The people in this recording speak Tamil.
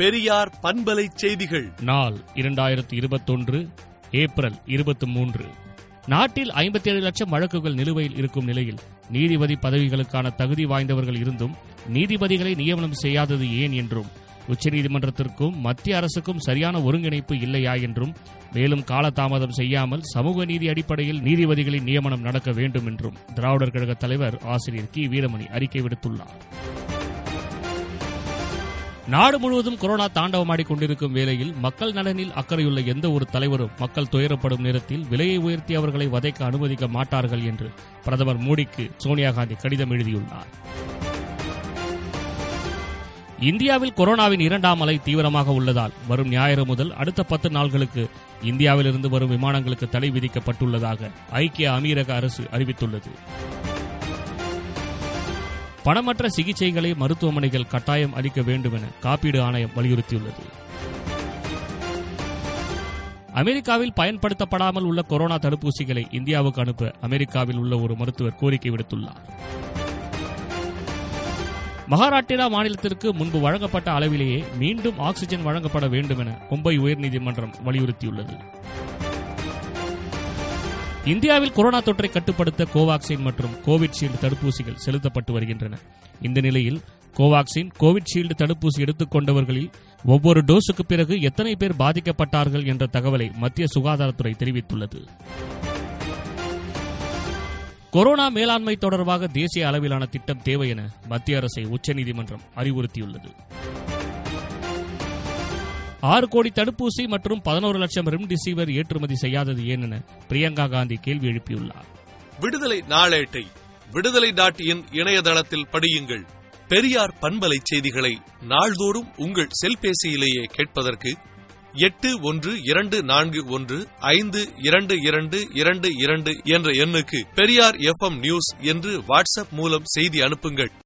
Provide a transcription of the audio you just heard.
பெரியார் பண்பலை செய்திகள். நாள் இரண்டாயிரத்தி இருபத்தொன்று ஏப்ரல் இருபத்தி மூன்று. நாட்டில் ஐம்பத்தி ஏழு லட்சம் வழக்குகள் நிலுவையில் இருக்கும் நிலையில் நீதிபதி பதவிகளுக்கான தகுதி வாய்ந்தவர்கள் இருந்தும் நீதிபதிகளை நியமனம் செய்யாதது ஏன் என்றும் உச்சநீதிமன்றத்திற்கும் மத்திய அரசுக்கும் சரியான ஒருங்கிணைப்பு இல்லையா என்றும் மேலும் காலதாமதம் செய்யாமல் சமூக நீதி அடிப்படையில் நீதிபதிகளின் நியமனம் நடக்க வேண்டும் என்றும் திராவிடர் கழக தலைவர் ஆசிரியர் கி. வீரமணி அறிக்கை விடுத்துள்ளார். நாடு முழுவதும் கொரோனா தாண்டவமாடி கொண்டிருக்கும் வேளையில் மக்கள் நலனில் அக்கறையுள்ள எந்த ஒரு தலைவரும் மக்கள் துயரப்படும் நேரத்தில் விலையை உயர்த்தி அவர்களை வதைக்க அனுமதிக்க மாட்டார்கள் என்று பிரதமர் மோடிக்கு சோனியா காந்தி கடிதம் எழுதியுள்ளார். இந்தியாவில் கொரோனாவின் இரண்டாம் அலை தீவிரமாக உள்ளதால் வரும் ஞாயிறு முதல் அடுத்த பத்து நாள்களுக்கு இந்தியாவிலிருந்து வரும் விமானங்களுக்கு தடை விதிக்கப்பட்டுள்ளதாக ஐக்கிய அமீரக அரசு அறிவித்துள்ளது. பணமற்ற சிகிச்சைகளை மருத்துவமனைகள் கட்டாயம் அளிக்க வேண்டும் என காப்பீடு ஆணையம் வலியுறுத்தியுள்ளது. அமெரிக்காவில் பயன்படுத்தப்படாமல் உள்ள கொரோனா தடுப்பூசிகளை இந்தியாவுக்கு அனுப்ப அமெரிக்காவில் உள்ள ஒரு மருத்துவர் கோரிக்கை விடுத்துள்ளார். மகாராஷ்டிரா மாநிலத்திற்கு முன்பு வழங்கப்பட்ட அளவிலேயே மீண்டும் ஆக்சிஜன் வழங்கப்பட வேண்டும் என மும்பை உயர்நீதிமன்றம் வலியுறுத்தியுள்ளது. இந்தியாவில் கொரோனா தொற்றை கட்டுப்படுத்த கோவாக்சின் மற்றும் கோவிட்ஷீல்டு தடுப்பூசிகள் செலுத்தப்பட்டு வருகின்றன. இந்த நிலையில் கோவாக்சின் கோவிட்ஷீல்டு தடுப்பூசி எடுத்துக்கொண்டவர்களில் ஒவ்வொரு டோஸுக்கு பிறகு எத்தனை பேர் பாதிக்கப்பட்டார்கள் என்ற தகவலை மத்திய சுகாதாரத்துறை தெரிவித்துள்ளது. கொரோனா மேலாண்மை தொடர்பாக தேசிய அளவிலான திட்டம் தேவை என மத்திய அரசை உச்சநீதிமன்றம் அறிவுறுத்தியுள்ளது. ஆறு கோடி தடுப்பூசி மற்றும் பதினோரு லட்சம் ரெம்டிசிவர் ஏற்றுமதி செய்யாதது ஏன் என பிரியங்கா காந்தி கேள்வி எழுப்பியுள்ளார். விடுதலை நாளேட்டை விடுதலை டாட் இன் இணையதளத்தில் படியுங்கள். பெரியார் பண்பலை செய்திகளை நாள்தோறும் உங்கள் செல்பேசியிலேயே கேட்பதற்கு எட்டு ஒன்று இரண்டு நான்கு ஒன்று ஐந்து இரண்டு இரண்டு இரண்டு இரண்டு என்ற எண்ணுக்கு பெரியார் எஃப்எம் நியூஸ் என்று வாட்ஸ்அப் மூலம் செய்தி அனுப்புங்கள்.